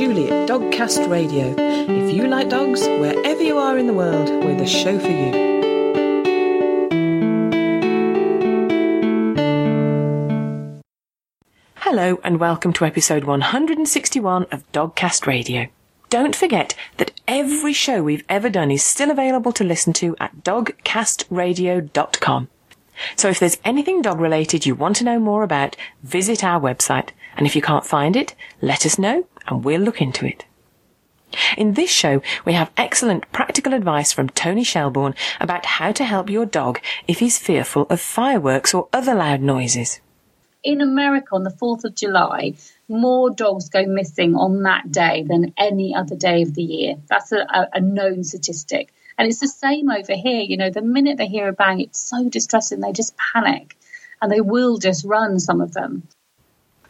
Julie at Dogcast Radio. If you like dogs, wherever you are in the world, we're the show for you. Hello, and welcome to episode 161 of Dogcast Radio. Don't forget that every show we've ever done is still available to listen to at dogcastradio.com. So if there's anything dog related you want to know more about, visit our website. And if you can't find it, let us know and we'll look into it. In this show, we have excellent practical advice from Tony Shelbourne about how to help your dog if he's fearful of fireworks or other loud noises. In America on the 4th of July, more dogs go missing on that day than any other day of the year. That's a, a, known statistic. And it's the same over here. You know, the minute they hear a bang, it's so distressing, they just panic and they will just run, some of them.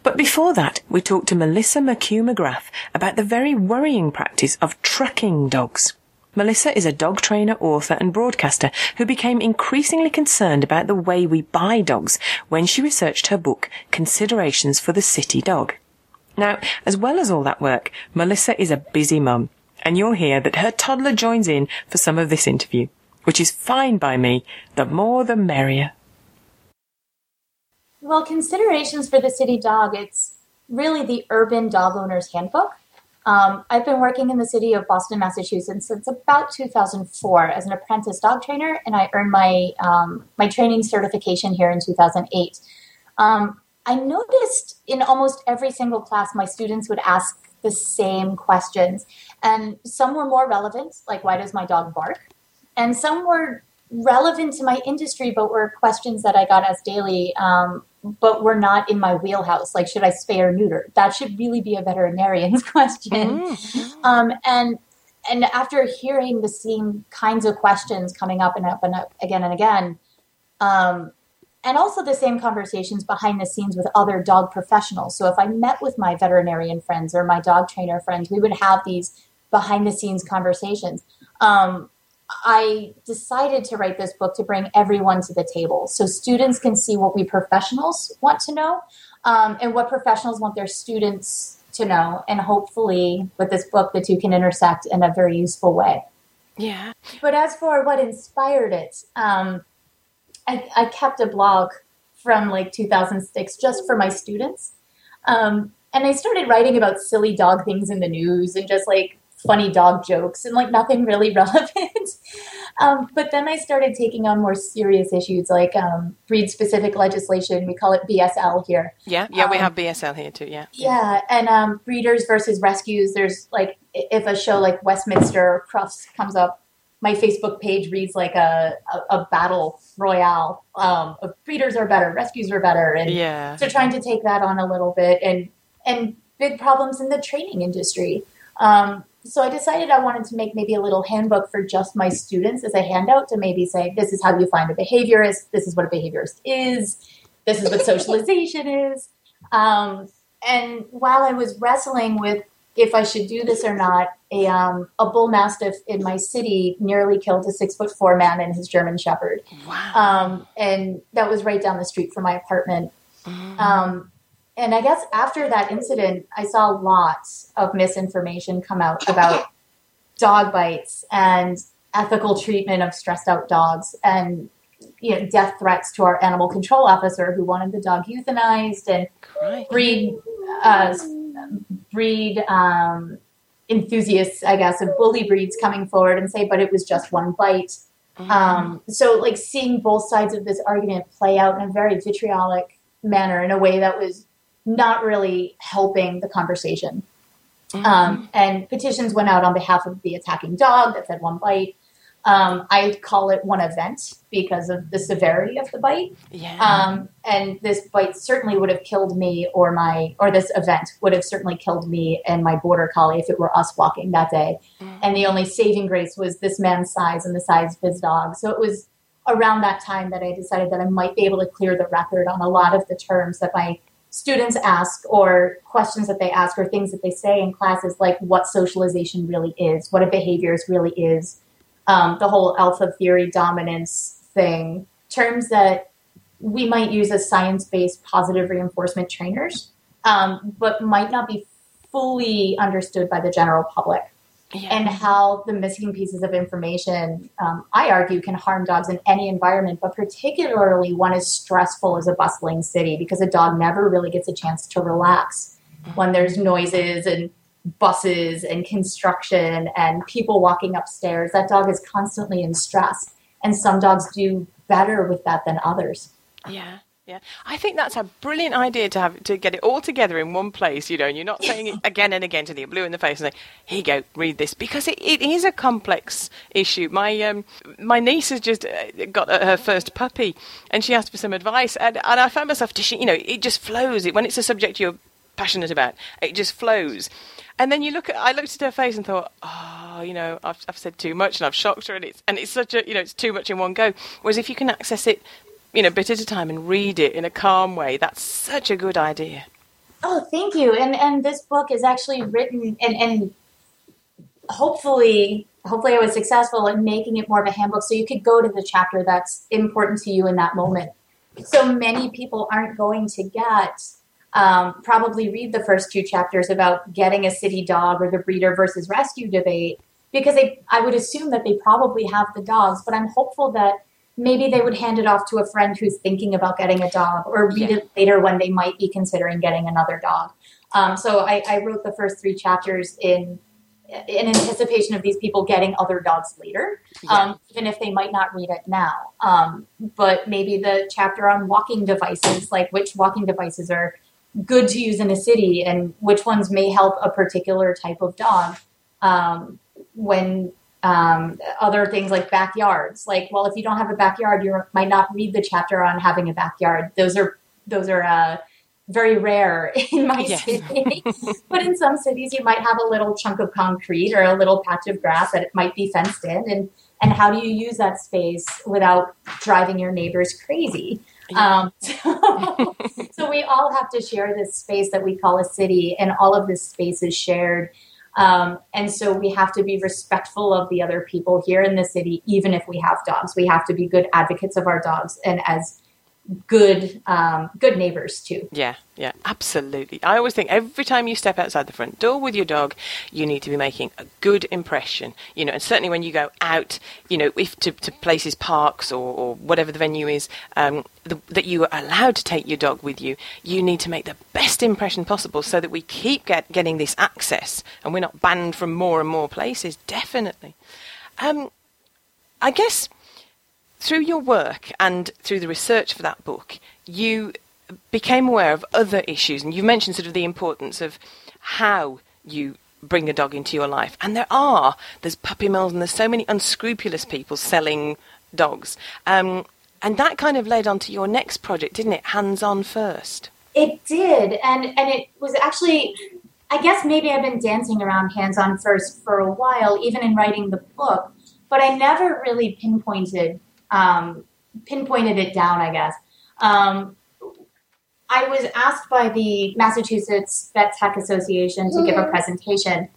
But before that, we talked to Melissa McCue-McGrath about the very worrying practice of trucking dogs. Melissa is a dog trainer, author and broadcaster who became increasingly concerned about the way we buy dogs when she researched her book, Considerations for the City Dog. Now, as well as all that work, Melissa is a busy mum, and you'll hear that her toddler joins in for some of this interview, which is fine by me. The more the merrier. Well, considerations for the city dog, it's really the urban dog owner's handbook. Um, I've been working in the city of Boston, Massachusetts since about 2004 as an apprentice dog trainer, and I earned my um, my training certification here in 2008. Um, I noticed in almost every single class, my students would ask the same questions. And some were more relevant, like, why does my dog bark? And some were relevant to my industry, but were questions that I got asked daily, um, but were not in my wheelhouse. Like, should I spay or neuter? That should really be a veterinarian's question. Mm-hmm. Um, and and after hearing the same kinds of questions coming up and up and up again and again, um, and also the same conversations behind the scenes with other dog professionals. So if I met with my veterinarian friends or my dog trainer friends, we would have these behind the scenes conversations. Um, I decided to write this book to bring everyone to the table so students can see what we professionals want to know um, and what professionals want their students to know. And hopefully, with this book, the two can intersect in a very useful way. Yeah. But as for what inspired it, um, I, I kept a blog from like 2006 just for my students. Um, and I started writing about silly dog things in the news and just like funny dog jokes and like nothing really relevant. um, but then I started taking on more serious issues like um, breed specific legislation. We call it BSL here. Yeah, yeah, um, we have BSL here too. Yeah, yeah, and um, breeders versus rescues. There's like if a show like Westminster Crufts comes up, my Facebook page reads like a, a, a battle royale um, of breeders are better, rescues are better, and yeah. so trying to take that on a little bit and and big problems in the training industry. Um, so I decided I wanted to make maybe a little handbook for just my students as a handout to maybe say this is how you find a behaviorist, this is what a behaviorist is, this is what socialization is. Um, and while I was wrestling with if I should do this or not, a um, a bull mastiff in my city nearly killed a six foot four man and his German Shepherd. Wow! Um, and that was right down the street from my apartment. Mm. And I guess after that incident, I saw lots of misinformation come out about dog bites and ethical treatment of stressed out dogs and you know, death threats to our animal control officer who wanted the dog euthanized and breed uh, breed um, enthusiasts, I guess, of bully breeds coming forward and say, but it was just one bite. Mm-hmm. Um, so, like seeing both sides of this argument play out in a very vitriolic manner, in a way that was not really helping the conversation. Mm-hmm. Um, and petitions went out on behalf of the attacking dog that said one bite. Um, I call it one event because of the severity of the bite. Yeah. Um, and this bite certainly would have killed me, or my, or this event would have certainly killed me and my border collie if it were us walking that day. Mm-hmm. And the only saving grace was this man's size and the size of his dog. So it was around that time that I decided that I might be able to clear the record on a lot of the terms that my students ask or questions that they ask or things that they say in classes like what socialization really is, what a behaviors really is, um, the whole alpha theory dominance thing, terms that we might use as science based positive reinforcement trainers, um, but might not be fully understood by the general public. Yeah. And how the missing pieces of information, um, I argue, can harm dogs in any environment, but particularly one as stressful as a bustling city, because a dog never really gets a chance to relax when there's noises and buses and construction and people walking upstairs. That dog is constantly in stress. And some dogs do better with that than others. Yeah. Yeah, I think that's a brilliant idea to have to get it all together in one place. You know, and you're not saying it again and again to the blue in the face and say, "Here you go, read this," because it, it is a complex issue. My um, my niece has just uh, got her first puppy, and she asked for some advice, and, and I found myself, you know, it just flows. It when it's a subject you're passionate about, it just flows. And then you look at, I looked at her face and thought, oh, you know, I've, I've said too much and I've shocked her, and it's and it's such a, you know, it's too much in one go. Whereas if you can access it you know, bit at a time and read it in a calm way. That's such a good idea. Oh, thank you. And and this book is actually written and and hopefully hopefully I was successful in making it more of a handbook so you could go to the chapter that's important to you in that moment. So many people aren't going to get um, probably read the first two chapters about getting a city dog or the breeder versus rescue debate because they, I would assume that they probably have the dogs, but I'm hopeful that maybe they would hand it off to a friend who's thinking about getting a dog or read yeah. it later when they might be considering getting another dog. Um, so I, I, wrote the first three chapters in in anticipation of these people getting other dogs later, yeah. um, even if they might not read it now. Um, but maybe the chapter on walking devices, like which walking devices are good to use in a city and which ones may help a particular type of dog um, when um, other things like backyards. Like, well, if you don't have a backyard, you might not read the chapter on having a backyard. Those are those are uh, very rare in my yes. city. but in some cities, you might have a little chunk of concrete or a little patch of grass that it might be fenced in, and and how do you use that space without driving your neighbors crazy? Um, so, so we all have to share this space that we call a city, and all of this space is shared um, and so we have to be respectful of the other people here in the city, even if we have dogs. We have to be good advocates of our dogs and as good um, good neighbors too. Yeah, yeah, absolutely. I always think every time you step outside the front door with your dog, you need to be making a good impression. You know, and certainly when you go out, you know, if to, to places, parks, or, or whatever the venue is, um, the, that you are allowed to take your dog with you, you need to make the best impression possible so that we keep get, getting this access and we're not banned from more and more places. Definitely. Um, I guess through your work and through the research for that book, you became aware of other issues, and you mentioned sort of the importance of how you bring a dog into your life. And there are, there's puppy mills, and there's so many unscrupulous people selling dogs. Um, and that kind of led on to your next project, didn't it? Hands on first. It did, and and it was actually. I guess maybe I've been dancing around hands on first for a while, even in writing the book, but I never really pinpointed um, pinpointed it down, I guess. Um, I was asked by the Massachusetts Vet Tech Association to give a mm-hmm. presentation.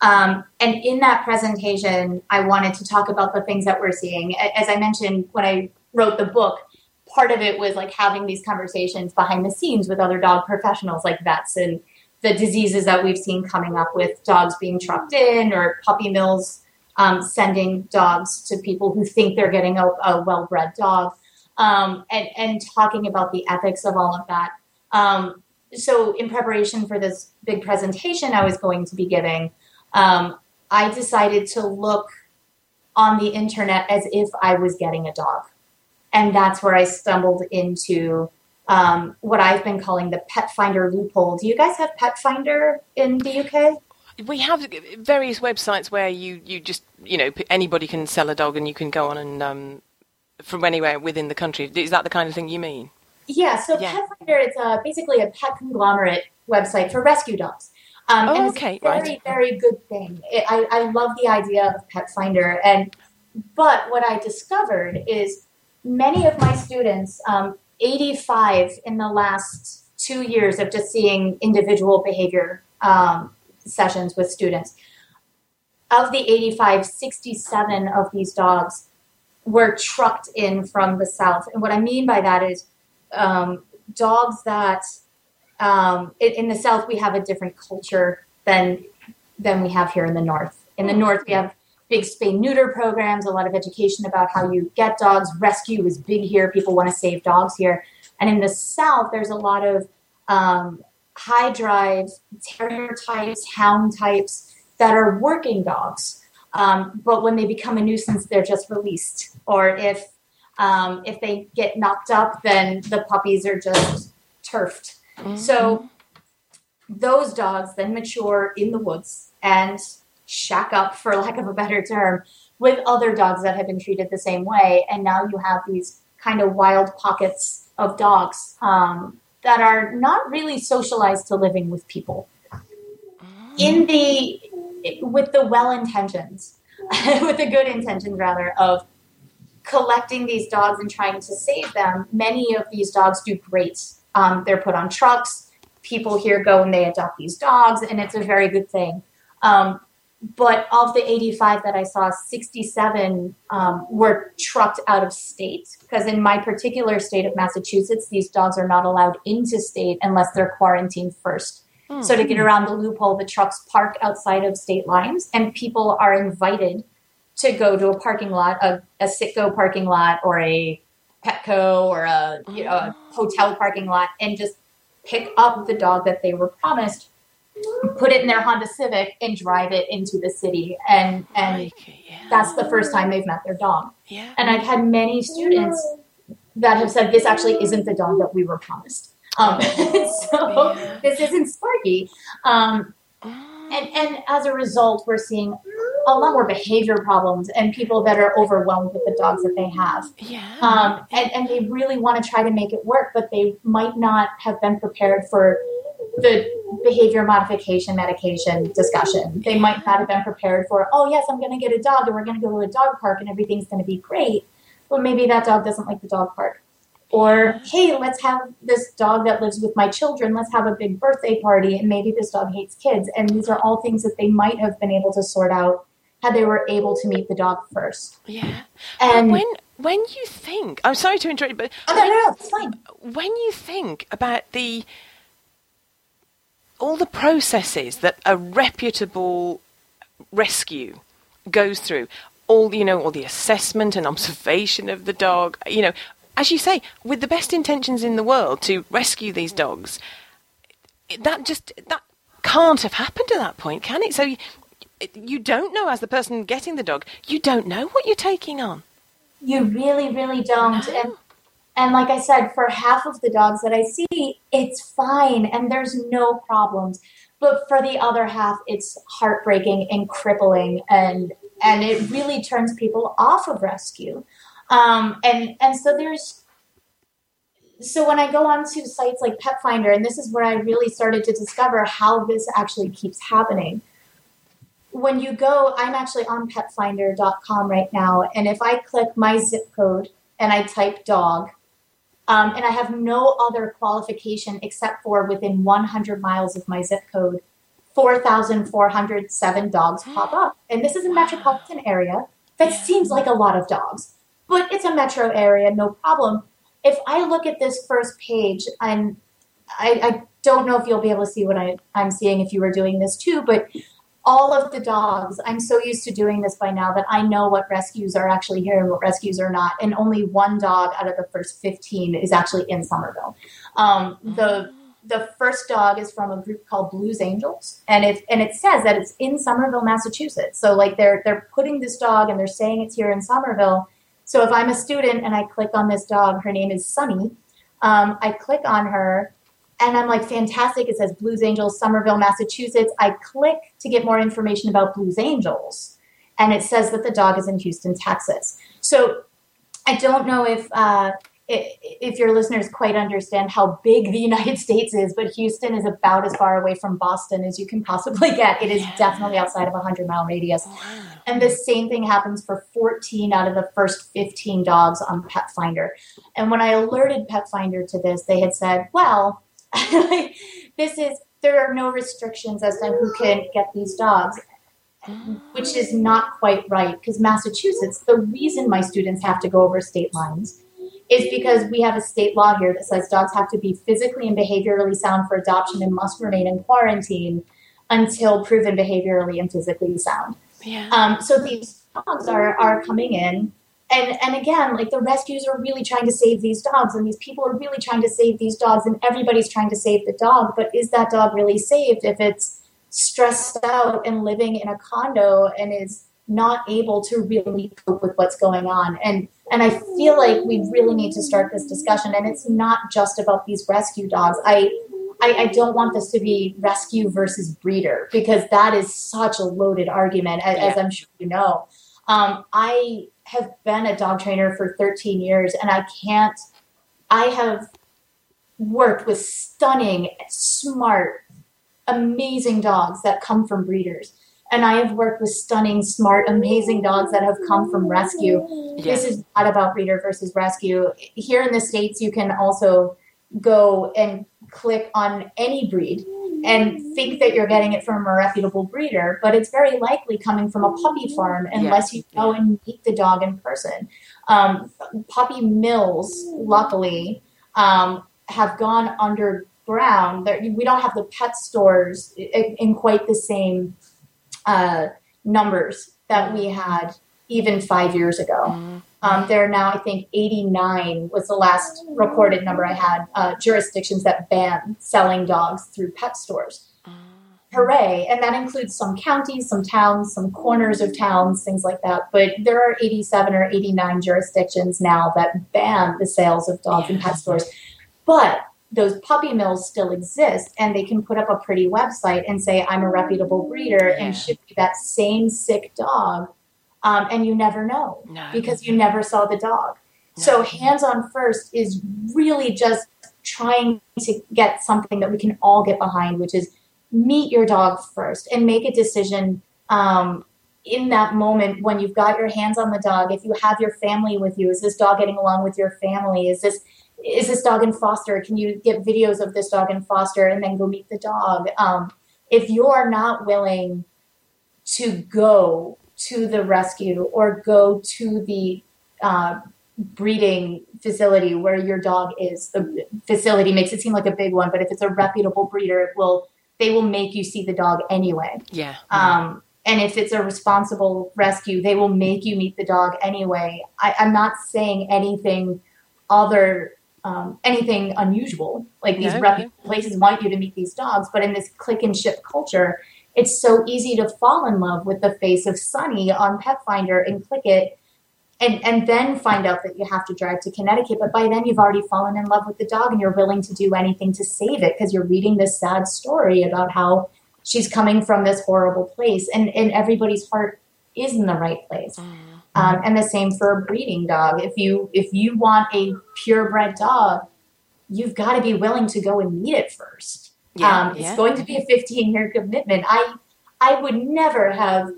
Um, and in that presentation, I wanted to talk about the things that we're seeing. As I mentioned when I wrote the book, part of it was like having these conversations behind the scenes with other dog professionals like vets and the diseases that we've seen coming up with dogs being trucked in or puppy mills um, sending dogs to people who think they're getting a, a well bred dog, um, and, and talking about the ethics of all of that. Um, so, in preparation for this big presentation I was going to be giving, um, I decided to look on the internet as if I was getting a dog. And that's where I stumbled into um, what I've been calling the Pet Finder loophole. Do you guys have Pet Finder in the UK? We have various websites where you, you just you know anybody can sell a dog and you can go on and um, from anywhere within the country. Is that the kind of thing you mean? Yeah. So yeah. Pet Finder is uh, basically a pet conglomerate website for rescue dogs. Um, oh, and it's okay. a very right. very good thing. It, I I love the idea of Pet Finder, and but what I discovered is many of my students, um, 85 in the last two years of just seeing individual behavior um, sessions with students. Of the 85, 67 of these dogs were trucked in from the south. And what I mean by that is um, dogs that um, in, in, the south we have a different culture than than we have here in the north. In the north, we have big spay neuter programs, a lot of education about how you get dogs. Rescue is big here. People want to save dogs here. And in the south, there's a lot of um, high drive terrier types, hound types that are working dogs. Um, but when they become a nuisance, they're just released. Or if um, if they get knocked up, then the puppies are just turfed. Mm-hmm. So those dogs then mature in the woods and shack up, for lack of a better term, with other dogs that have been treated the same way. And now you have these kind of wild pockets of dogs um, that are not really socialized to living with people. In the with the well intentions, with the good intentions rather of collecting these dogs and trying to save them, many of these dogs do great. Um, they're put on trucks. People here go and they adopt these dogs, and it's a very good thing. Um, but of the 85 that I saw, 67 um, were trucked out of state because in my particular state of Massachusetts, these dogs are not allowed into state unless they're quarantined first. Mm. So to get around the loophole, the trucks park outside of state lines, and people are invited to go to a parking lot, a, a Citgo parking lot, or a Petco, or a, you know, a hotel parking lot, and just pick up the dog that they were promised put it in their Honda Civic and drive it into the city. And and yeah. that's the first time they've met their dog. Yeah. And I've had many students that have said this actually isn't the dog that we were promised. Um, so yeah. this isn't Sparky. Um, and and as a result, we're seeing a lot more behavior problems and people that are overwhelmed with the dogs that they have. Yeah. Um, and, and they really want to try to make it work, but they might not have been prepared for the behavior modification medication discussion. They might not have been prepared for, oh, yes, I'm going to get a dog and we're going to go to a dog park and everything's going to be great. But maybe that dog doesn't like the dog park. Or, hey, let's have this dog that lives with my children, let's have a big birthday party, and maybe this dog hates kids. And these are all things that they might have been able to sort out had they were able to meet the dog first. Yeah. And when when you think, I'm sorry to interrupt, but oh, no, no, no, it's fine. When you think about the all the processes that a reputable rescue goes through, all you know, all the assessment and observation of the dog, you know, as you say, with the best intentions in the world to rescue these dogs, that just that can't have happened at that point, can it? So you, you don't know, as the person getting the dog, you don't know what you're taking on. You really, really don't. No. And and like I said, for half of the dogs that I see, it's fine and there's no problems. But for the other half, it's heartbreaking and crippling and and it really turns people off of rescue. Um, and and so there's so when I go onto sites like Pet Finder, and this is where I really started to discover how this actually keeps happening. When you go, I'm actually on petfinder.com right now, and if I click my zip code and I type dog, um, and I have no other qualification except for within 100 miles of my zip code, 4,407 dogs pop up. And this is a metropolitan area. That seems like a lot of dogs, but it's a metro area, no problem. If I look at this first page, and I, I don't know if you'll be able to see what I, I'm seeing if you were doing this too, but all of the dogs. I'm so used to doing this by now that I know what rescues are actually here and what rescues are not. And only one dog out of the first 15 is actually in Somerville. Um, the the first dog is from a group called Blues Angels, and it and it says that it's in Somerville, Massachusetts. So like they're they're putting this dog and they're saying it's here in Somerville. So if I'm a student and I click on this dog, her name is Sunny. Um, I click on her and I'm like, fantastic. It says Blues Angels, Somerville, Massachusetts. I click to get more information about Blues Angels, and it says that the dog is in Houston, Texas. So I don't know if uh, if your listeners quite understand how big the United States is, but Houston is about as far away from Boston as you can possibly get. It is definitely outside of a 100 mile radius. And the same thing happens for 14 out of the first 15 dogs on Pet Finder. And when I alerted Pet Finder to this, they had said, well, this is there are no restrictions as to who can get these dogs which is not quite right because massachusetts the reason my students have to go over state lines is because we have a state law here that says dogs have to be physically and behaviorally sound for adoption and must remain in quarantine until proven behaviorally and physically sound. Yeah. Um, so these dogs are are coming in, and and again, like the rescues are really trying to save these dogs, and these people are really trying to save these dogs, and everybody's trying to save the dog. But is that dog really saved if it's stressed out and living in a condo and is not able to really cope with what's going on? And and I feel like we really need to start this discussion. And it's not just about these rescue dogs. I I, I, don't want this to be rescue versus breeder because that is such a loaded argument, as, yeah. as I'm sure you know. Um, I have been a dog trainer for 13 years, and I can't. I have worked with stunning, smart, amazing dogs that come from breeders. And I have worked with stunning, smart, amazing dogs that have come from rescue. Yeah. This is not about breeder versus rescue. Here in the States, you can also go and click on any breed and think that you're getting it from a reputable breeder, but it's very likely coming from a puppy farm unless you go and meet the dog in person. Um, puppy mills, luckily, um, have gone underground. We don't have the pet stores in quite the same uh, numbers that we had even five years ago. Mm-hmm. Um, there are now, I think, 89 was the last recorded number I had, uh, jurisdictions that ban selling dogs through pet stores. Mm. Hooray. And that includes some counties, some towns, some corners of towns, things like that. But there are 87 or 89 jurisdictions now that ban the sales of dogs yeah. in pet stores. But those puppy mills still exist and they can put up a pretty website and say, I'm a reputable breeder yeah. and ship you that same sick dog um, and you never know no. because you never saw the dog. No. So hands on first is really just trying to get something that we can all get behind, which is meet your dog first and make a decision um, in that moment when you've got your hands on the dog. If you have your family with you, is this dog getting along with your family? Is this is this dog in foster? Can you get videos of this dog in foster and then go meet the dog? Um, if you're not willing to go to the rescue or go to the uh, breeding facility where your dog is. The facility makes it seem like a big one, but if it's a reputable breeder, it will they will make you see the dog anyway. Yeah. Um, and if it's a responsible rescue, they will make you meet the dog anyway. I, am not saying anything other um, anything unusual. Like these reputable places want you to meet these dogs, but in this click and ship culture, it's so easy to fall in love with the face of Sunny on Petfinder and click it and and then find out that you have to drive to Connecticut. But by then you've already fallen in love with the dog and you're willing to do anything to save it because you're reading this sad story about how she's coming from this horrible place and, and everybody's heart is in the right place. Mm-hmm. Um, and the same for a breeding dog. If you if you want a purebred dog, you've got to be willing to go and meet it first. Yeah, um, it's yeah. going to be a 15 year commitment. I I would never have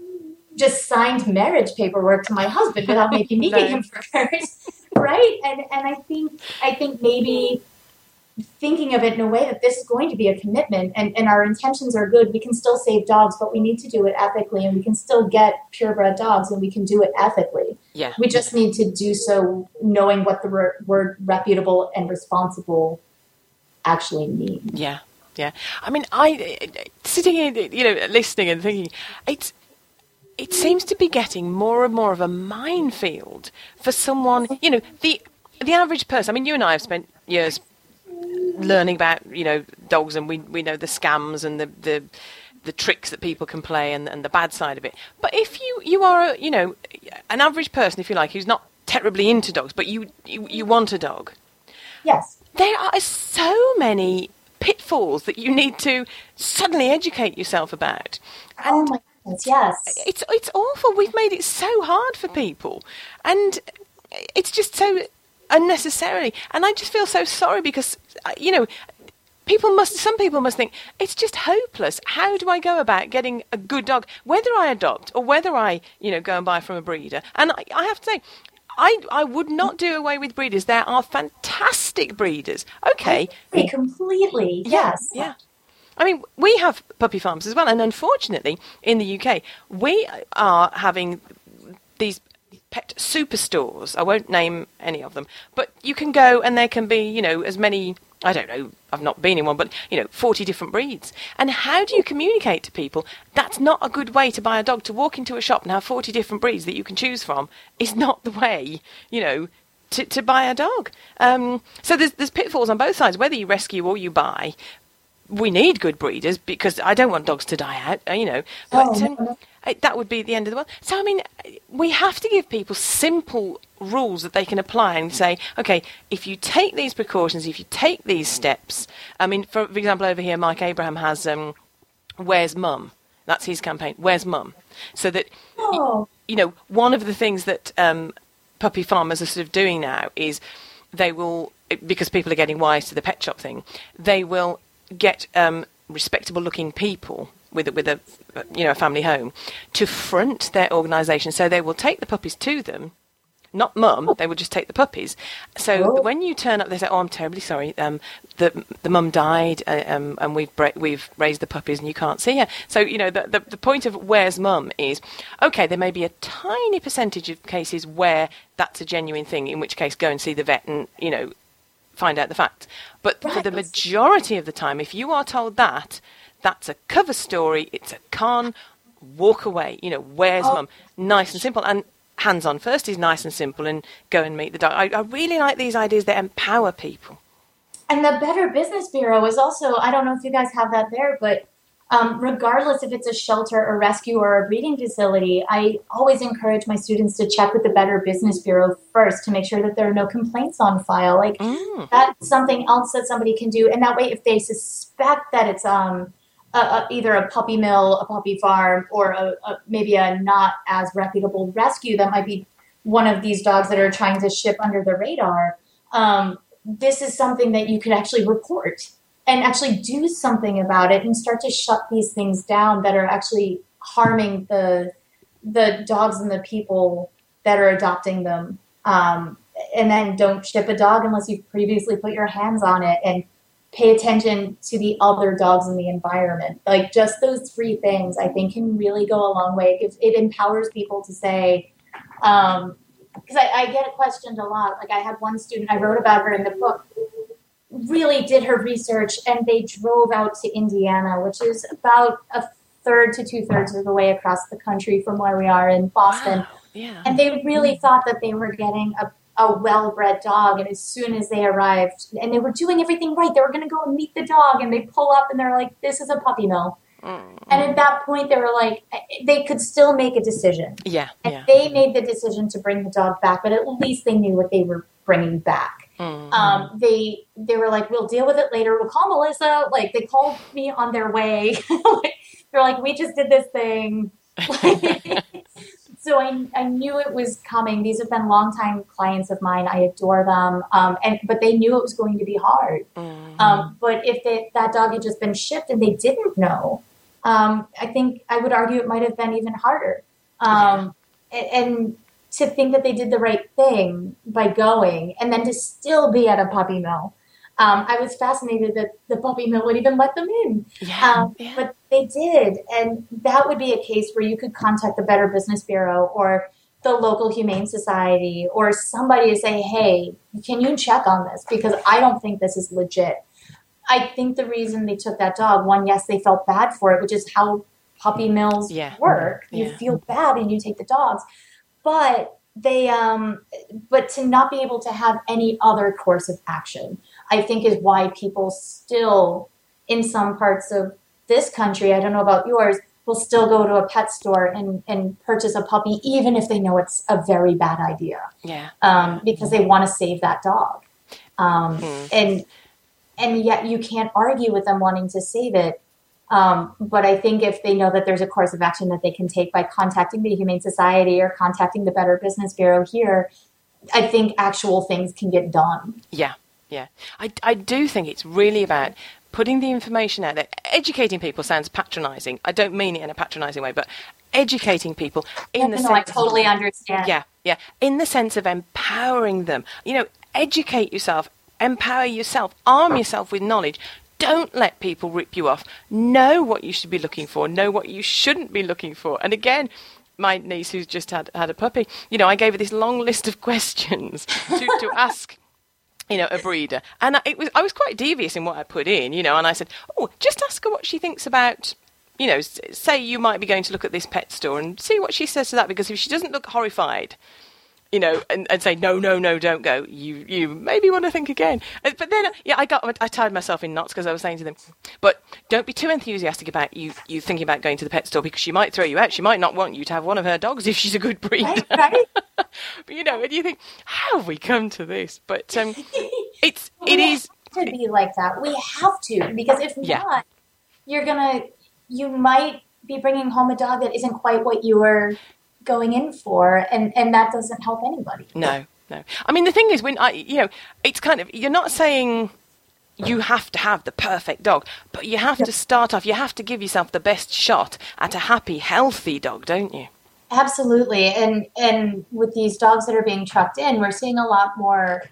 just signed marriage paperwork to my husband without maybe meeting him first, right? And and I think I think maybe thinking of it in a way that this is going to be a commitment and, and our intentions are good, we can still save dogs, but we need to do it ethically and we can still get purebred dogs and we can do it ethically. Yeah. We just need to do so knowing what the re- word reputable and responsible actually means. Yeah. Yeah, I mean, I uh, sitting here, you know, listening and thinking, it's it seems to be getting more and more of a minefield for someone. You know, the the average person. I mean, you and I have spent years learning about you know dogs, and we we know the scams and the the the tricks that people can play and, and the bad side of it. But if you you are a, you know an average person, if you like, who's not terribly into dogs, but you you, you want a dog. Yes. There are so many pitfalls that you need to suddenly educate yourself about. Oh and oh my goodness, yes. It's, it's awful. We've made it so hard for people. And it's just so unnecessarily. And I just feel so sorry because, uh, you know, people must some people must think it's just hopeless how do i go about getting a good dog whether i adopt or whether i you know go and buy from a breeder and i, I have to say I, I would not do away with breeders. There are fantastic breeders. Okay. completely. Yes. Yeah. I mean, we have puppy farms as well, and unfortunately, in the UK, we are having these pet superstores. I won't name any of them, but you can go and there can be, you know, as many I don't know, I've not been in one, but you know, 40 different breeds. And how do you communicate to people? That's not a good way to buy a dog. To walk into a shop and have 40 different breeds that you can choose from is not the way, you know, to, to buy a dog. Um, so there's, there's pitfalls on both sides, whether you rescue or you buy. We need good breeders because I don't want dogs to die out, uh, you know. But Oh, um, no, no. it- that would be the end of the world. So, I mean, we have to give people simple rules that they can apply and say, okay, if you take these precautions, if you take these steps, I mean, for, for example, over here, Mike Abraham has um, Where's Mum? That's his campaign, Where's Mum? So that, Oh, you know, one of the things that um, puppy farmers are sort of doing now is they will, because people are getting wise to the pet shop thing, they will get um, respectable looking people with a, with a you know a family home to front their organisation. So they will take the puppies to them. Not mum, they will just take the puppies. So Oh. when you turn up, they say, "Oh, I'm terribly sorry. Um, the the mum died, uh, um, and we've bra- we've raised the puppies, and you can't see her." So you know the, the the point of where's mum is, okay, there may be a tiny percentage of cases where that's a genuine thing, in which case go and see the vet and you know find out the facts. But for the majority of the time, if you are told that, that's a cover story, it's a con, walk away. You know, where's Oh. mum? Nice and simple. And hands on first is nice and simple and go and meet the dog. I, I really like these ideas that empower people. And the Better Business Bureau is also, I don't know if you guys have that there, but um, regardless if it's a shelter, a rescue, or a breeding facility, I always encourage my students to check with the Better Business Bureau first to make sure that there are no complaints on file. Like, Mm. that's something else that somebody can do. And that way, if they suspect that it's um, a, a, either a puppy mill, a puppy farm, or a, a, maybe a not as reputable rescue that might be one of these dogs that are trying to ship under the radar, um, this is something that you could actually report and actually do something about it and start to shut these things down that are actually harming the the dogs and the people that are adopting them. Um, and then don't ship a dog unless you've previously put your hands on it and pay attention to the other dogs in the environment. Like just those three things, I think, can really go a long way. It, it empowers people to say, um, because I, I get questioned a lot. Like I had one student, I wrote about her in the book, really did her research, and they drove out to Indiana, which is about a third to two thirds of the way across the country from where we are in Boston. Wow. Yeah. And they really thought that they were getting a, a well bred dog. And as soon as they arrived, and they were doing everything right, they were going to go and meet the dog. And they pull up and they're like, this is a puppy mill. Mm. And at that point, they were like, they could still make a decision. Yeah. And Yeah. they made the decision to bring the dog back, but at least they knew what they were bringing back. Mm. Um, they they were like, we'll deal with it later. We'll call Melissa. Like they called me on their way. They're like, we just did this thing. so I, I knew it was coming. These have been longtime clients of mine. I adore them. Um, and but they knew it was going to be hard. Mm. Um, but if they, that dog had just been shipped and they didn't know, um, I think I would argue it might have been even harder. Um, and, and to think that they did the right thing by going and then to still be at a puppy mill. Um, I was fascinated that the puppy mill would even let them in. yeah. Um, yeah. But they did. And that would be a case where you could contact the Better Business Bureau or the local Humane Society or somebody to say, hey, can you check on this? Because I don't think this is legit. I think the reason they took that dog, one, yes, they felt bad for it, which is how puppy mills Yeah. work. You feel bad and you take the dogs. But they um but to not be able to have any other course of action, I think is why people still in some parts of this country, I don't know about yours, will still go to a pet store and, and purchase a puppy, even if they know it's a very bad idea, yeah. um, because they want to save that dog. Um, Mm. And and yet you can't argue with them wanting to save it. Um, but I think if they know that there's a course of action that they can take by contacting the Humane Society or contacting the Better Business Bureau here, I think actual things can get done. Yeah, yeah. I, I do think it's really about putting the information out there. Educating people sounds patronising. I don't mean it in a patronising way, but educating people in the no, I sense. totally understand. Yeah, yeah. In the sense of empowering them. You know, educate yourself, empower yourself, arm yourself with knowledge. Don't let people rip you off. Know what you should be looking for. Know what you shouldn't be looking for. And again, my niece who's just had, had a puppy, you know, I gave her this long list of questions to, to ask you know, a breeder. And I, it was I was quite devious in what I put in, you know, and I said, "Oh, just ask her what she thinks about." You know, say you might be going to look at this pet store and see what she says to that. Because if she doesn't look horrified, you know, and, and say no, no, no, don't go. You, you maybe want to think again. Uh, But then, yeah, I got, I tied myself in knots because I was saying to them, but don't be too enthusiastic about you, you thinking about going to the pet store because she might throw you out. She might not want you to have one of her dogs if she's a good breed. Right, right? but you know, and you think, how have we come to this? But um, it's, it is, to be like that. We have to because if Yeah. not, you're gonna you might be bringing home a dog that isn't quite what you were going in for, and and that doesn't help anybody. no, no. I mean, the thing is, when I, you know, it's kind of, you're not saying you have to have the perfect dog, but you have to start off, you have to give yourself the best shot at a happy, healthy dog, don't you? Absolutely, and and with these dogs that are being trucked in, we're seeing a lot more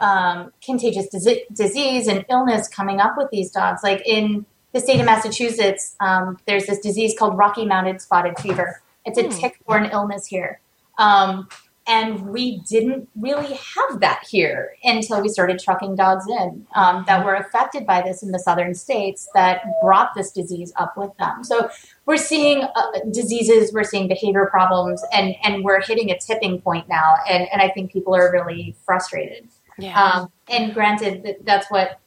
um, contagious disease and illness coming up with these dogs. Like in the state of Massachusetts, um, there's this disease called Rocky Mountain Spotted Fever. It's a tick-borne illness here, um, and we didn't really have that here until we started trucking dogs in um, that were affected by this in the southern states that brought this disease up with them. So we're seeing uh, diseases, we're seeing behavior problems, and and we're hitting a tipping point now. And and I think people are really frustrated. Yeah. Um, and granted, that that's what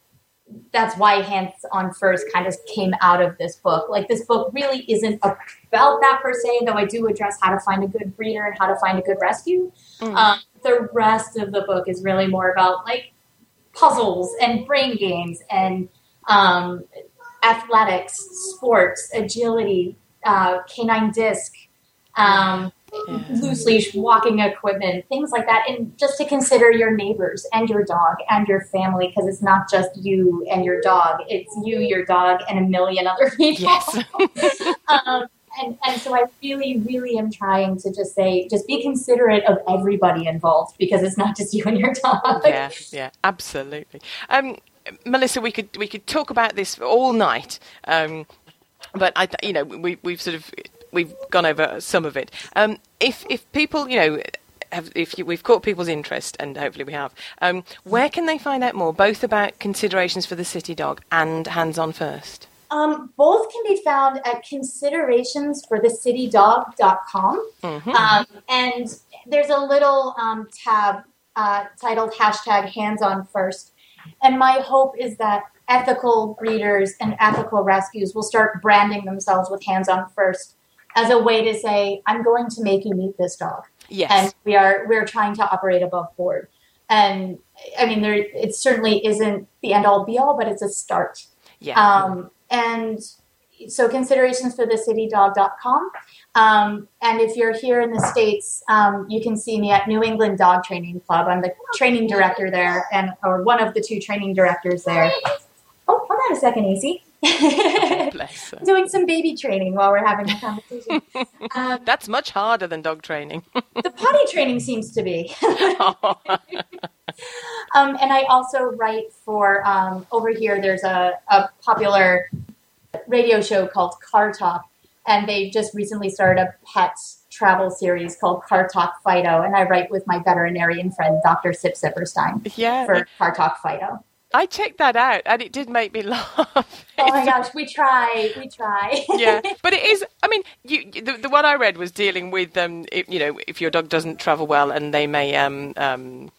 that's why Hands on First kind of came out of this book. Like this book really isn't about that per se, though I do address how to find a good breeder and how to find a good rescue. Mm. Um, the rest of the book is really more about like puzzles and brain games and um, athletics, sports, agility, uh, canine disc, um, Yeah. loose leash walking equipment, things like that. And just to consider your neighbors and your dog and your family because it's not just you and your dog, it's you, your dog, and a million other people. Yes. um, and, and so I really, really am trying to just say, just be considerate of everybody involved because it's not just you and your dog. yeah, yeah, absolutely. Um, Melissa, we could we could talk about this all night, um, but I, you know, we we've sort of we've gone over some of it. Um, if if people, you know. Have, if you, we've caught people's interest, and hopefully we have, um, where can they find out more, both about considerations for the city dog and hands on first? Um, both can be found at considerations for the citydog.com. Mhm. Um, and there's a little um, tab uh, titled hashtag hands on first. And my hope is that ethical breeders and ethical rescues will start branding themselves with hands on first as a way to say, I'm going to make you meet this dog. Yes. And we are we're trying to operate above board. And I mean there it certainly isn't the end all be all, but it's a start. yeah. Um, and so considerations for the citydog.com. Um, and if you're here in the States, um, you can see me at New England Dog Training Club. I'm the training director there and or one of the two training directors there. Oh, hold on a second, AC. Doing some baby training while we're having a conversation. um, That's much harder than dog training. the potty training seems to be. Um, and I also write for um, over here. There's a, a popular radio show called Car Talk, and they just recently started a pet travel series called Car Talk Fido, and I write with my veterinarian friend Dr. Sip Sipperstein yeah. for Car Talk Fido. I checked that out, and it did make me laugh. Oh my gosh, we try, we try. yeah, but it is. I mean, you, the, the one I read was dealing with, um, if, you know, if your dog doesn't travel well and they may um, um,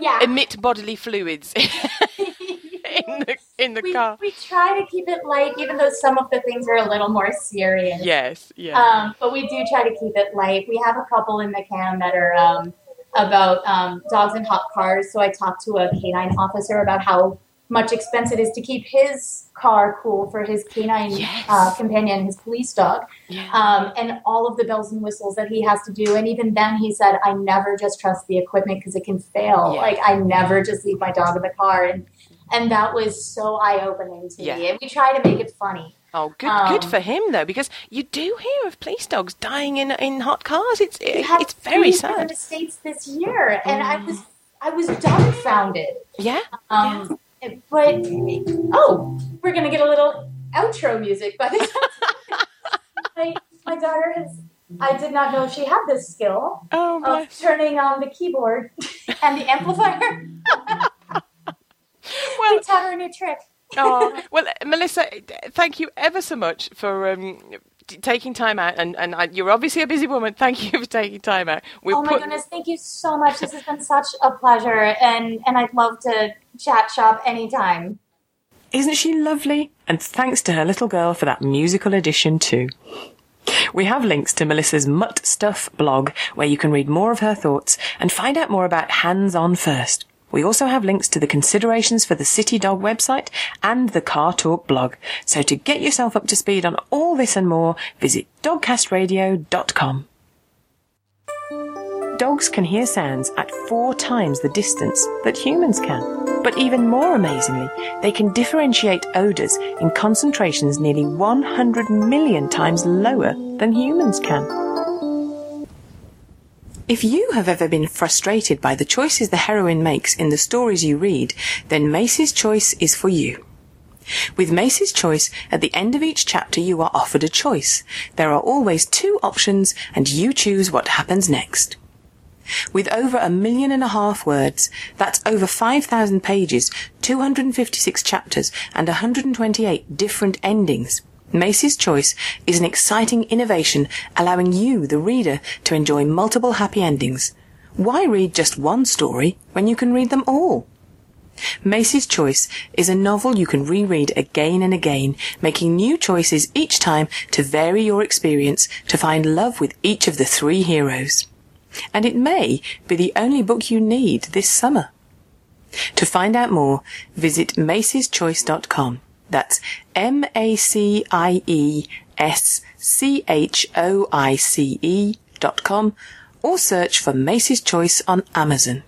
yeah. emit bodily fluids in the in the we, car. we try to keep it light, even though some of the things are a little more serious. Yes, yeah, Um, but we do try to keep it light. We have a couple in the can that are um, about um, dogs in hot cars. So I talked to a canine officer about how much expense it is to keep his car cool for his canine Yes. uh, companion, his police dog, um, and all of the bells and whistles that he has to do. And even then, he said, "I never just trust the equipment because it can fail. Like I never just leave my dog in the car." And and that was so eye opening to Yeah. me. And we try to make it funny. Oh, good, good um, for him though, because you do hear of police dogs dying in in hot cars. It's We it, it's very three in sad. the states this year, and I Mm. was I was dumbfounded. Yeah, Um, but oh, we're gonna get a little outro music by the time my my daughter has. I did not know she had this skill Oh, of turning on the keyboard and the amplifier. Maybe taught her a new trick. Oh, well, Melissa, thank you ever so much for um, taking time out, and, and uh, you're obviously a busy woman. Thank you for taking time out. We've oh my put... goodness, thank you so much. This has been such a pleasure, and and I'd love to chat shop anytime. Isn't she lovely? And thanks to her little girl for that musical addition too. We have links to Melissa's Mutt Stuff blog where you can read more of her thoughts and find out more about Hands On First. We also have links to the considerations for the City Dog website and the Car Talk blog. So to get yourself up to speed on all this and more, visit dogcastradio.com. Dogs can hear sounds at four times the distance that humans can. But even more amazingly, they can differentiate odours in concentrations nearly 100 million times lower than humans can. If you have ever been frustrated by the choices the heroine makes in the stories you read, then Macie's Choice is for you. With Macie's Choice, at the end of each chapter you are offered a choice. There are always two options and you choose what happens next. With over a million and a half words, that's over 5,000 pages, 256 chapters, and 128 different endings, Macie's Choice is an exciting innovation allowing you, the reader, to enjoy multiple happy endings. Why read just one story when you can read them all? Macie's Choice is a novel you can reread again and again, making new choices each time to vary your experience to find love with each of the three heroes. And it may be the only book you need this summer. To find out more, visit macieschoice.com. That's M A C I E S C H O I C E dot com or search for Macie's Choice on Amazon.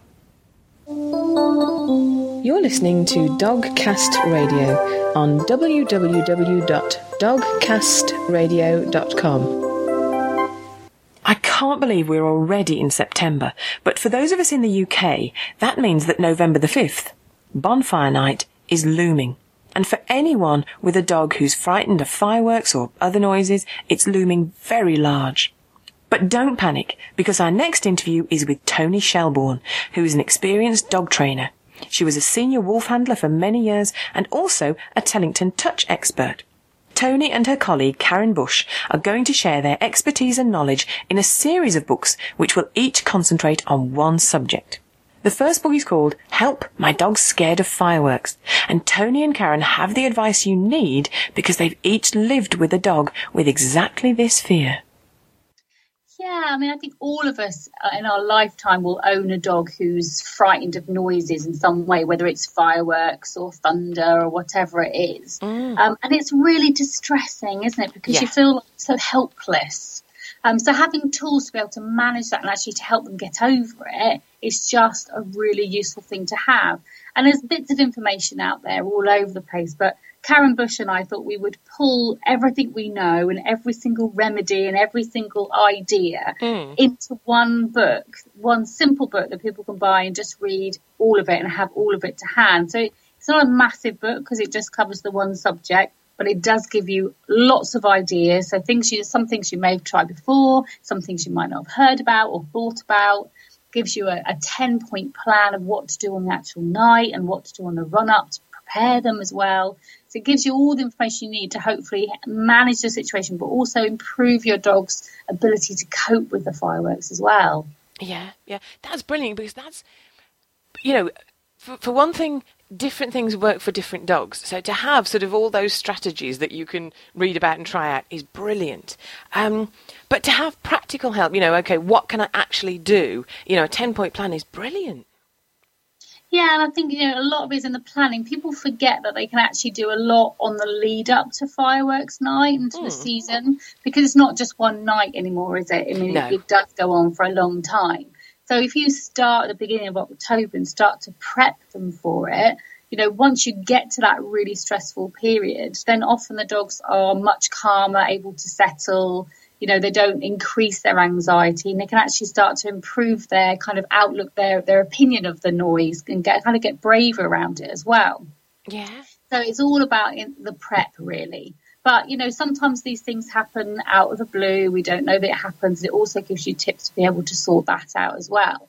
You're listening to Dogcast Radio on www.dogcastradio.com. I can't believe we're already in September, but for those of us in the UK, that means that November the 5th, Bonfire Night, is looming. And for anyone with a dog who's frightened of fireworks or other noises, it's looming very large. But don't panic, because our next interview is with Toni Shelbourne, who is an experienced dog trainer. She was a senior wolf handler for many years and also a Tellington touch expert. Toni and her colleague Karen Bush are going to share their expertise and knowledge in a series of books which will each concentrate on one subject. The first book is called Help, My Dog's Scared of Fireworks. And Toni and Karen have the advice you need because they've each lived with a dog with exactly this fear. Yeah, I mean, I think all of us uh, in our lifetime will own a dog who's frightened of noises in some way, whether it's fireworks or thunder or whatever it is. Mm. Um, and it's really distressing, isn't it? Because yeah. you feel so helpless. Um, so having tools to be able to manage that and actually to help them get over it is just a really useful thing to have. And there's bits of information out there all over the place, but Karen Bush and I thought we would pull everything we know and every single remedy and every single idea mm. into one book, one simple book that people can buy and just read all of it and have all of it to hand. So it's not a massive book because it just covers the one subject, but it does give you lots of ideas. So things you, some things you may have tried before, some things you might not have heard about or thought about. Gives you a, a 10 point plan of what to do on the actual night and what to do on the run up to prepare them as well. So it gives you all the information you need to hopefully manage the situation, but also improve your dog's ability to cope with the fireworks as well. Yeah, yeah, that's brilliant because that's, you know, for, for one thing, different things work for different dogs. So to have sort of all those strategies that you can read about and try out is brilliant. Um, but to have practical help, you know, okay, what can I actually do? You know, a 10 point plan is brilliant. Yeah, and I think you know a lot of it is in the planning. People forget that they can actually do a lot on the lead up to fireworks night and to mm. the hmm. season because it's not just one night anymore, is it? I mean, no. it, it does go on for a long time. So if you start at the beginning of October and start to prep them for it, you know, once you get to that really stressful period, then often the dogs are much calmer, able to settle. You know, they don't increase their anxiety and they can actually start to improve their kind of outlook, their their opinion of the noise and get kind of get braver around it as well. Yeah. So it's all about the prep really. But, you know, sometimes these things happen out of the blue. We don't know that it happens. It also gives you tips to be able to sort that out as well.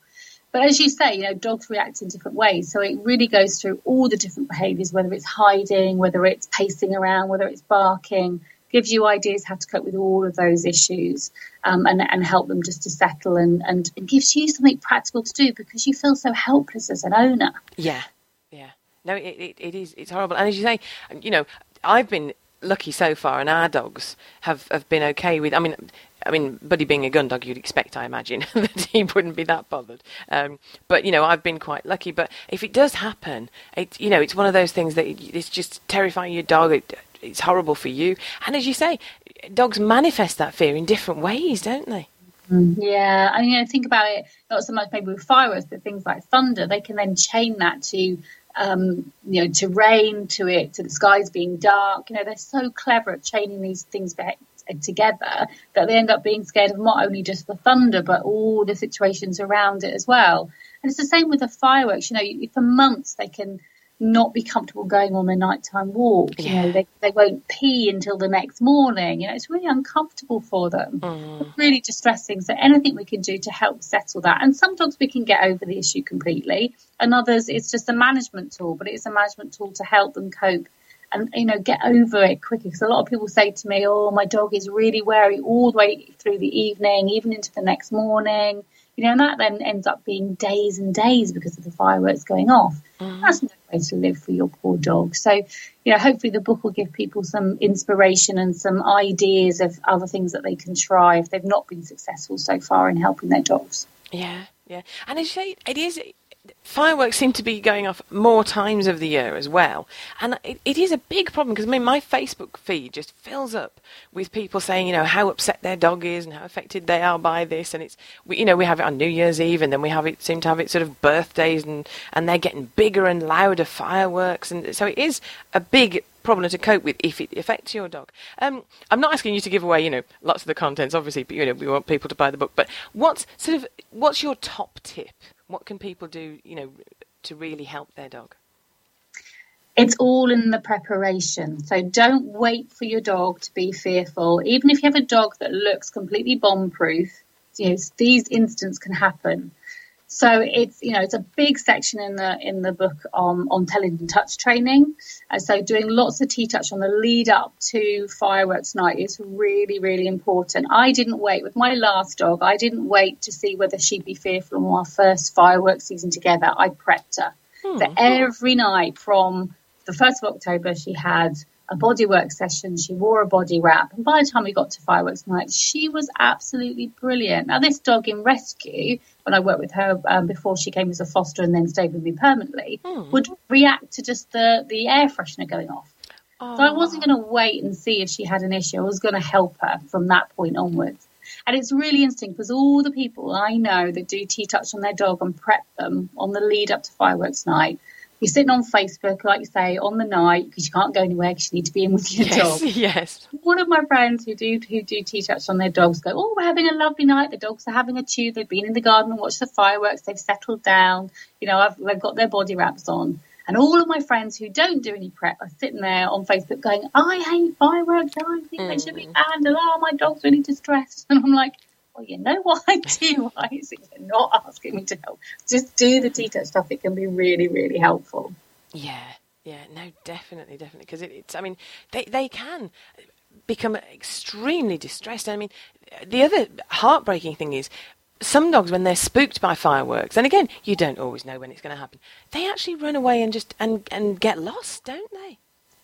But as you say, you know, dogs react in different ways. So it really goes through all the different behaviours, whether it's hiding, whether it's pacing around, whether it's barking, gives you ideas how to cope with all of those issues um, and, and help them just to settle and, and, and gives you something practical to do because you feel so helpless as an owner. Yeah, yeah. No, it, it, it is. It's horrible. And as you say, you know, I've been lucky so far, and our dogs have, have been okay with. I mean, I mean, Buddy being a gun dog, you'd expect, I imagine, that he wouldn't be that bothered. Um, but you know, I've been quite lucky. But if it does happen, it you know, it's one of those things that it's just terrifying your dog. It, it's horrible for you. And as you say, dogs manifest that fear in different ways, don't they? Mm. Yeah, I mean, you know, think about it. Not so much maybe with fireworks, but things like thunder. They can then chain that to um, you know, to rain, to it, to the skies being dark. You know, they're so clever at chaining these things back together that they end up being scared of not only just the thunder, but all the situations around it as well. And it's the same with the fireworks. You know, for months they can not be comfortable going on their nighttime walk. Yeah. You know, they, they won't pee until the next morning. You know, it's really uncomfortable for them. Mm. really distressing. So anything we can do to help settle that. And some dogs we can get over the issue completely. And others it's just a management tool, but it's a management tool to help them cope and you know get over it quicker because a lot of people say to me oh my dog is really wary all the way through the evening even into the next morning you know, and that then ends up being days and days because of the fireworks going off. Mm. That's no way to live for your poor dog. So, you know, hopefully the book will give people some inspiration and some ideas of other things that they can try if they've not been successful so far in helping their dogs. Yeah, yeah. And as you say, it is fireworks seem to be going off more times of the year as well. And it, it is a big problem because I mean, my Facebook feed just fills up with people saying, you know, how upset their dog is and how affected they are by this. And it's, we, you know, we have it on New Year's Eve and then we have it, seem to have it sort of birthdays and, and they're getting bigger and louder fireworks. And so it is a big problem to cope with if it affects your dog. Um, I'm not asking you to give away, you know, lots of the contents, obviously, but, you know, we want people to buy the book. But what's sort of, what's your top tip? What can people do, you know, to really help their dog? It's all in the preparation. So don't wait for your dog to be fearful. Even if you have a dog that looks completely bomb proof, you know, these incidents can happen. So it's you know it's a big section in the in the book on on and touch training. And so doing lots of T touch on the lead up to fireworks night is really really important. I didn't wait with my last dog. I didn't wait to see whether she'd be fearful on our first fireworks season together. I prepped her. Hmm. So every night from the first of October, she had a bodywork session. She wore a body wrap. And by the time we got to fireworks night, she was absolutely brilliant. Now, this dog in rescue, when I worked with her um, before she came as a foster and then stayed with me permanently, mm. would react to just the, the air freshener going off. Oh. So I wasn't going to wait and see if she had an issue. I was going to help her from that point onwards. And it's really interesting because all the people I know that do T touch on their dog and prep them on the lead up to fireworks night you're sitting on Facebook, like you say, on the night because you can't go anywhere because you need to be in with your yes, dog. Yes. One of my friends who do who do T-touch on their dogs go, oh, we're having a lovely night. The dogs are having a chew. They've been in the garden and watched the fireworks. They've settled down. You know, I've, they've got their body wraps on. And all of my friends who don't do any prep are sitting there on Facebook going, I hate fireworks. I think mm. they should be banned. And oh, my dog's really distressed. And I'm like, well, you know what I do? Why is it you're not asking me to help? Just do the T-touch stuff. It can be really, really helpful. Yeah, yeah, no, definitely, definitely. Because it, it's, I mean, they, they can become extremely distressed. I mean, the other heartbreaking thing is some dogs when they're spooked by fireworks and again you don't always know when it's going to happen they actually run away and just and and get lost don't they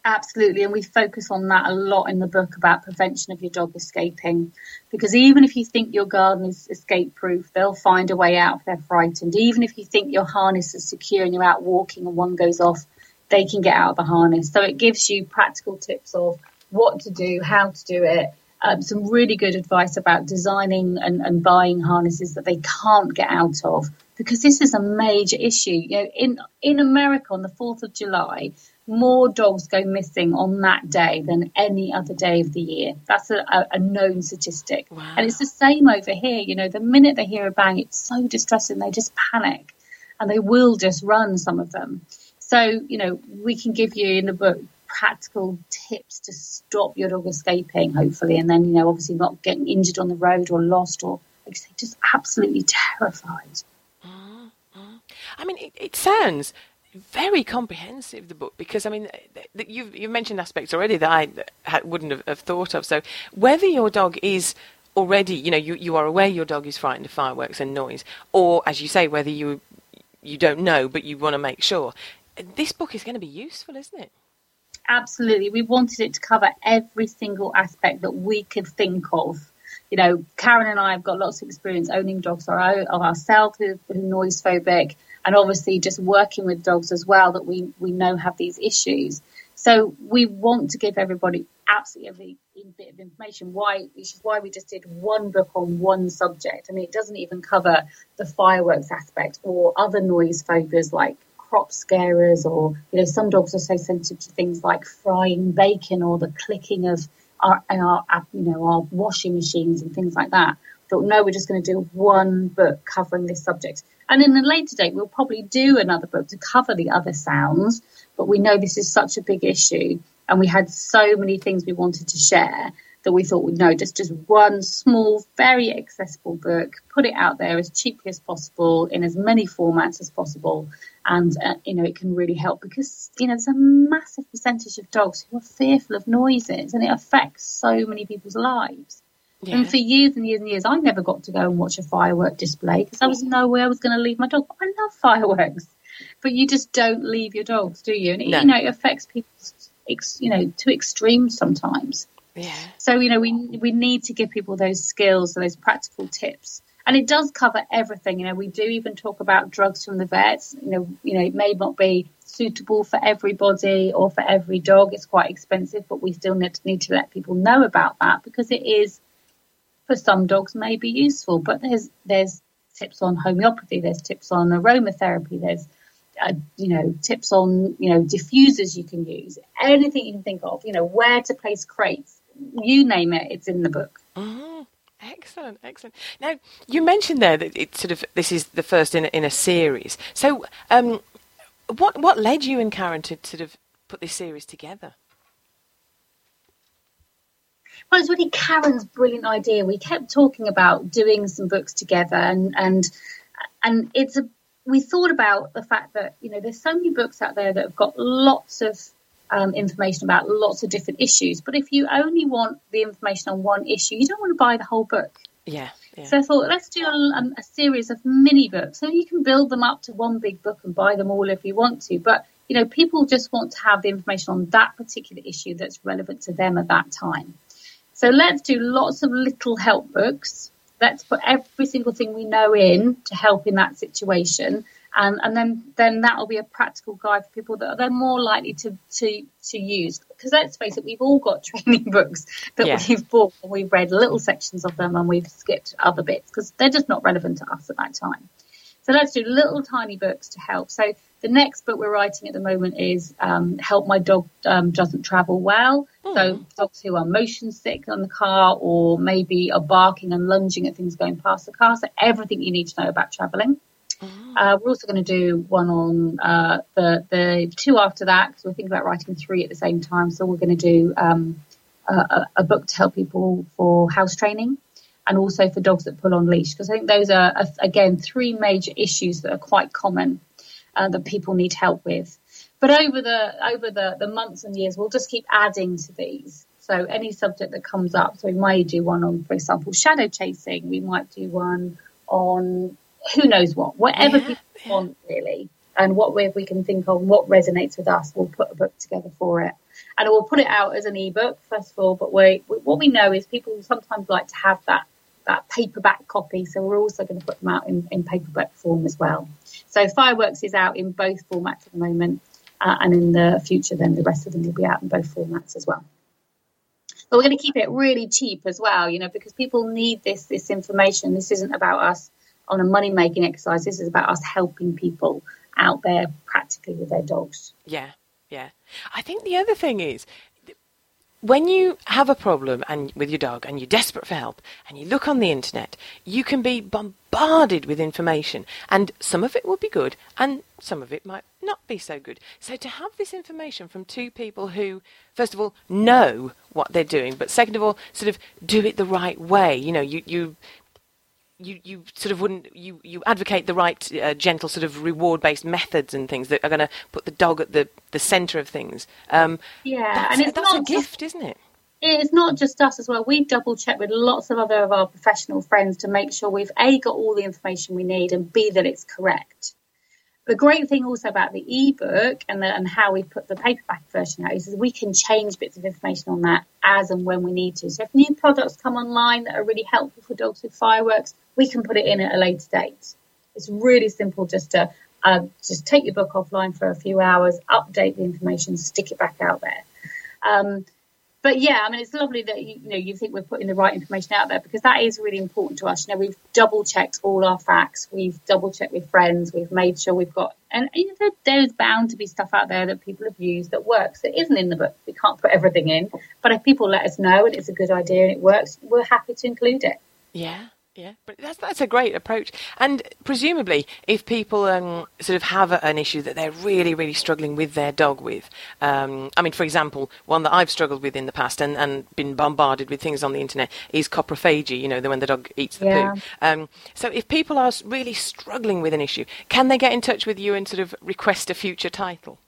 Absolutely, and we focus on that a lot in the book about prevention of your dog escaping. Because even if you think your garden is escape proof, they'll find a way out if they're frightened. Even if you think your harness is secure and you're out walking and one goes off, they can get out of the harness. So it gives you practical tips of what to do, how to do it, um, some really good advice about designing and, and buying harnesses that they can't get out of because this is a major issue. You know, in in America on the Fourth of July, more dogs go missing on that day than any other day of the year. That's a, a, a known statistic. Wow. And it's the same over here. You know, the minute they hear a bang, it's so distressing, they just panic and they will just run, some of them. So, you know, we can give you in the book practical tips to stop your dog escaping, hopefully, and then, you know, obviously not getting injured on the road or lost or, like say, just absolutely terrified. Mm-hmm. I mean, it, it sounds very comprehensive the book because I mean you've you've mentioned aspects already that I wouldn't have, have, thought of. So whether your dog is already, you know, you, you are aware your dog is frightened of fireworks and noise, or as you say, whether you you don't know but you want to make sure, this book is going to be useful, isn't it? Absolutely, we wanted it to cover every single aspect that we could think of you know, Karen and I have got lots of experience owning dogs our ourselves who are noise phobic, and obviously just working with dogs as well that we, we know have these issues. So we want to give everybody absolutely every bit of information. Why, which is why we just did one book on one subject. I mean, it doesn't even cover the fireworks aspect or other noise phobias like crop scarers or, you know, some dogs are so sensitive to things like frying bacon or the clicking of our, our, you know, our washing machines and things like that. Thought, no, we're just going to do one book covering this subject. And in a later date, we'll probably do another book to cover the other sounds. But we know this is such a big issue, and we had so many things we wanted to share that we thought, no, just just one small, very accessible book, put it out there as cheaply as possible in as many formats as possible, and uh, you know it can really help because you know there's a massive percentage of dogs who are fearful of noises, and it affects so many people's lives. Yeah. And for years and years and years, I never got to go and watch a firework display because I was mm. nowhere I was going to leave my dog. I love fireworks, but you just don't leave your dogs, do you? And no. you know it affects people, you know, to extremes sometimes. Yeah. So you know we we need to give people those skills, those practical tips, and it does cover everything. You know, we do even talk about drugs from the vets. You know, you know it may not be suitable for everybody or for every dog. It's quite expensive, but we still need to, need to let people know about that because it is for some dogs may be useful. But there's there's tips on homeopathy. There's tips on aromatherapy. There's uh, you know, tips on, you know, diffusers you can use, anything you can think of, you know, where to place crates, you name it, it's in the book. Mm-hmm. Excellent, excellent. Now you mentioned there that it's sort of this is the first in a, in a series. So, um, what what led you and Karen to sort of put this series together? Well, it's really Karen's brilliant idea. We kept talking about doing some books together, and and and it's a we thought about the fact that you know there's so many books out there that have got lots of um, information about lots of different issues. But if you only want the information on one issue, you don't want to buy the whole book. Yeah. yeah. So I thought, let's do a, um, a, series of mini books. So you can build them up to one big book and buy them all if you want to. But, you know, people just want to have the information on that particular issue that's relevant to them at that time. So let's do lots of little help books. Let's put every single thing we know in to help in that situation and and then then that will be a practical guide for people that are then more likely to to to use because let's face it we've all got training books that yeah. we've bought and we've read little sections of them and we've skipped other bits because they're just not relevant to us at that time so let's do little tiny books to help so the next book we're writing at the moment is um, help my dog um, doesn't travel well mm. so dogs who are motion sick on the car or maybe are barking and lunging at things going past the car so everything you need to know about traveling Mm. Uh, we're also going to do one on uh, the the two after that because we're thinking about writing three at the same time. So we're going to do um, a, a, book to help people for house training and also for dogs that pull on leash because I think those are again three major issues that are quite common uh, that people need help with. But over the over the, the months and years, we'll just keep adding to these. So any subject that comes up, so we might do one on, for example, shadow chasing. We might do one on who knows what, whatever yeah, people yeah. want really, and what way we can think of, what resonates with us, we'll put a book together for it. And we'll put it out as an ebook first of all, but we, what we know is people sometimes like to have that that paperback copy, so we're also going to put them out in, in paperback form as well. So Fireworks is out in both formats at the moment, uh, and in the future, then the rest of them will be out in both formats as well. But we're going to keep it really cheap as well, you know, because people need this this information. This isn't about us on a money making exercise. This is about us helping people out there practically with their dogs. Yeah, yeah. I think the other thing is when you have a problem and with your dog and you're desperate for help and you look on the internet, you can be bombarded with information and some of it will be good and some of it might not be so good. So to have this information from two people who, first of all, know what they're doing, but second of all, sort of do it the right way. You know, you, you you, you sort of wouldn't you, you advocate the right uh, gentle sort of reward based methods and things that are going to put the dog at the, the centre of things. Um, yeah, that's, and it's that's not a gift, isn't it? It's not just us as well. We double check with lots of other of our professional friends to make sure we've a got all the information we need and b that it's correct. The great thing also about the ebook and, the, and how we put the paperback version out is we can change bits of information on that as and when we need to. So if new products come online that are really helpful for dogs with fireworks, we can put it in at a later date. It's really simple just to uh, just take your book offline for a few hours, update the information, stick it back out there. Um, but yeah, I mean, it's lovely that you, you, know you think we're putting the right information out there because that is really important to us. You know, we've double checked all our facts, we've double checked with friends, we've made sure we've got, and you know, there's bound to be stuff out there that people have used that works that isn't in the book. We can't put everything in, but if people let us know and it's a good idea and it works, we're happy to include it. Yeah. Yeah, but that's that's a great approach. And presumably, if people um, sort of have a, an issue that they're really, really struggling with their dog with, um, I mean, for example, one that I've struggled with in the past and, and been bombarded with things on the internet is coprophagy. You know, the when the dog eats the Yeah. poo. Um, so if people are really struggling with an issue, can they get in touch with you and sort of request a future title?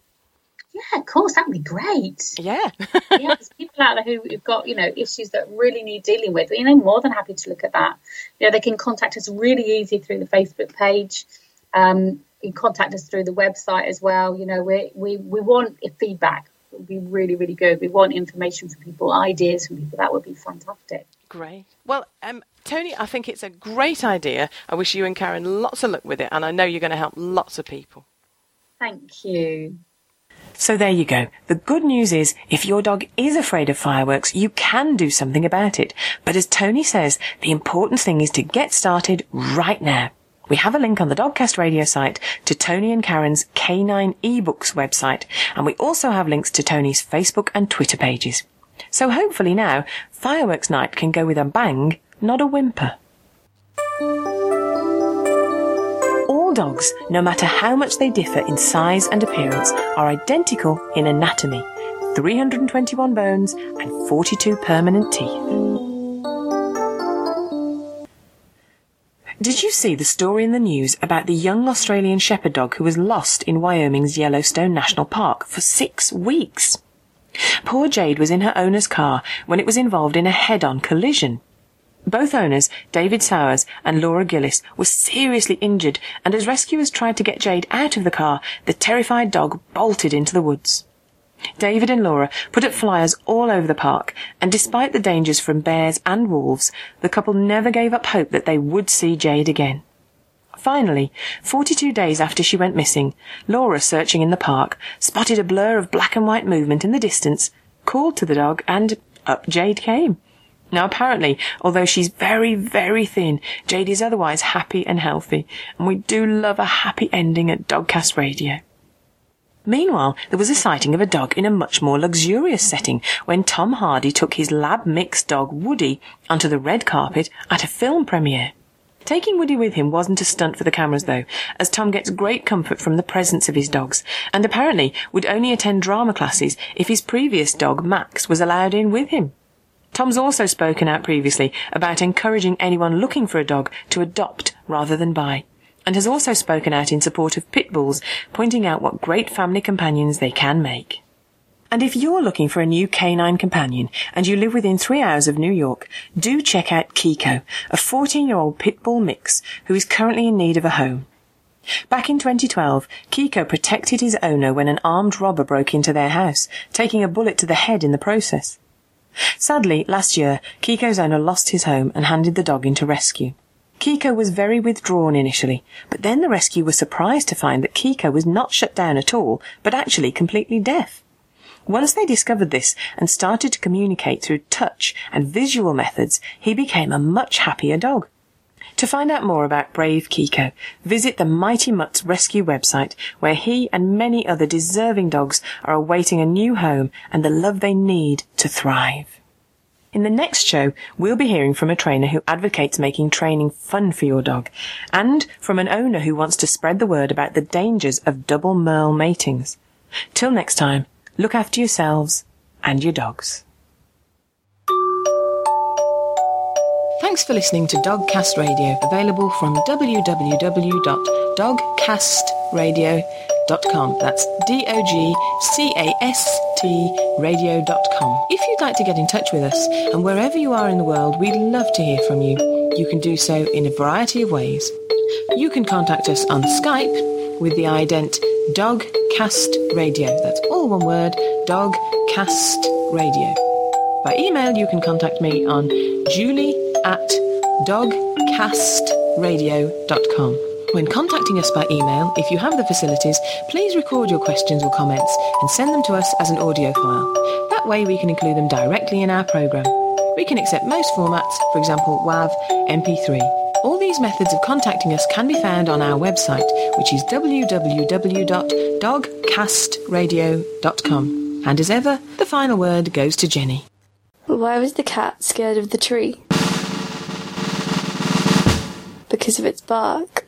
Yeah, of course, that'd be great. Yeah. yeah, there's people out there who, who've got, you know, issues that really need dealing with. You know, more than happy to look at that. You know, they can contact us really easy through the Facebook page. Um, you can contact us through the website as well. You know, we we, we want feedback. It would be really, really good. We want information from people, ideas from people. That would be fantastic. Great. Well, um, Toni, I think it's a great idea. I wish you and Karen lots of luck with it, and I know you're going to help lots of people. Thank you. So there you go. The good news is, if your dog is afraid of fireworks, you can do something about it. But as Toni says, the important thing is to get started right now. We have a link on the Dogcast radio site to Toni and Karen's K9 eBooks website, and we also have links to Toni's Facebook and Twitter pages. So hopefully now, fireworks night can go with a bang, not a whimper. Dogs, no matter how much they differ in size and appearance, are identical in anatomy 321 bones and 42 permanent teeth. Did you see the story in the news about the young Australian Shepherd dog who was lost in Wyoming's Yellowstone National Park for six weeks? Poor Jade was in her owner's car when it was involved in a head-on collision. Both owners, David Sowers and Laura Gillis, were seriously injured, and as rescuers tried to get Jade out of the car, the terrified dog bolted into the woods. David and Laura put up flyers all over the park, and despite the dangers from bears and wolves, the couple never gave up hope that they would see Jade again. Finally, 42 days after she went missing, Laura, searching in the park, spotted a blur of black and white movement in the distance, called to the dog, and up Jade came. Now, apparently, although she's very, very thin, Jade is otherwise happy and healthy, and we do love a happy ending at Dogcast Radio. Meanwhile, there was a sighting of a dog in a much more luxurious setting when Tom Hardy took his lab mixed dog Woody onto the red carpet at a film premiere. Taking Woody with him wasn't a stunt for the cameras though, as Tom gets great comfort from the presence of his dogs, and apparently would only attend drama classes if his previous dog Max was allowed in with him. Tom's also spoken out previously about encouraging anyone looking for a dog to adopt rather than buy, and has also spoken out in support of pit bulls, pointing out what great family companions they can make. And if you're looking for a new canine companion and you live within three hours of New York, do check out Kiko, a 14 year old pit bull mix who is currently in need of a home. Back in 2012, Kiko protected his owner when an armed robber broke into their house, taking a bullet to the head in the process. Sadly, last year, Kiko's owner lost his home and handed the dog into rescue. Kiko was very withdrawn initially, but then the rescue was surprised to find that Kiko was not shut down at all, but actually completely deaf. Once they discovered this and started to communicate through touch and visual methods, he became a much happier dog. To find out more about Brave Kiko, visit the Mighty Mutts Rescue website, where he and many other deserving dogs are awaiting a new home and the love they need to thrive. In the next show, we'll be hearing from a trainer who advocates making training fun for your dog, and from an owner who wants to spread the word about the dangers of double merle matings. Till next time, look after yourselves and your dogs. Thanks for listening to Dogcast Radio, available from www.dogcastradio.com. That's D-O-G-C-A-S-T radio.com. If you'd like to get in touch with us, and wherever you are in the world, we'd love to hear from you. You can do so in a variety of ways. You can contact us on Skype with the ident Dogcast Radio. That's all one word, Dogcast Radio. By email, you can contact me on julie at dogcastradio.com. When contacting us by email, if you have the facilities, please record your questions or comments and send them to us as an audio file. That way we can include them directly in our programme. We can accept most formats, for example WAV, MP3. All these methods of contacting us can be found on our website, which is www.dogcastradio.com. And as ever, the final word goes to Jenny. Why was the cat scared of the tree? Because of its bark.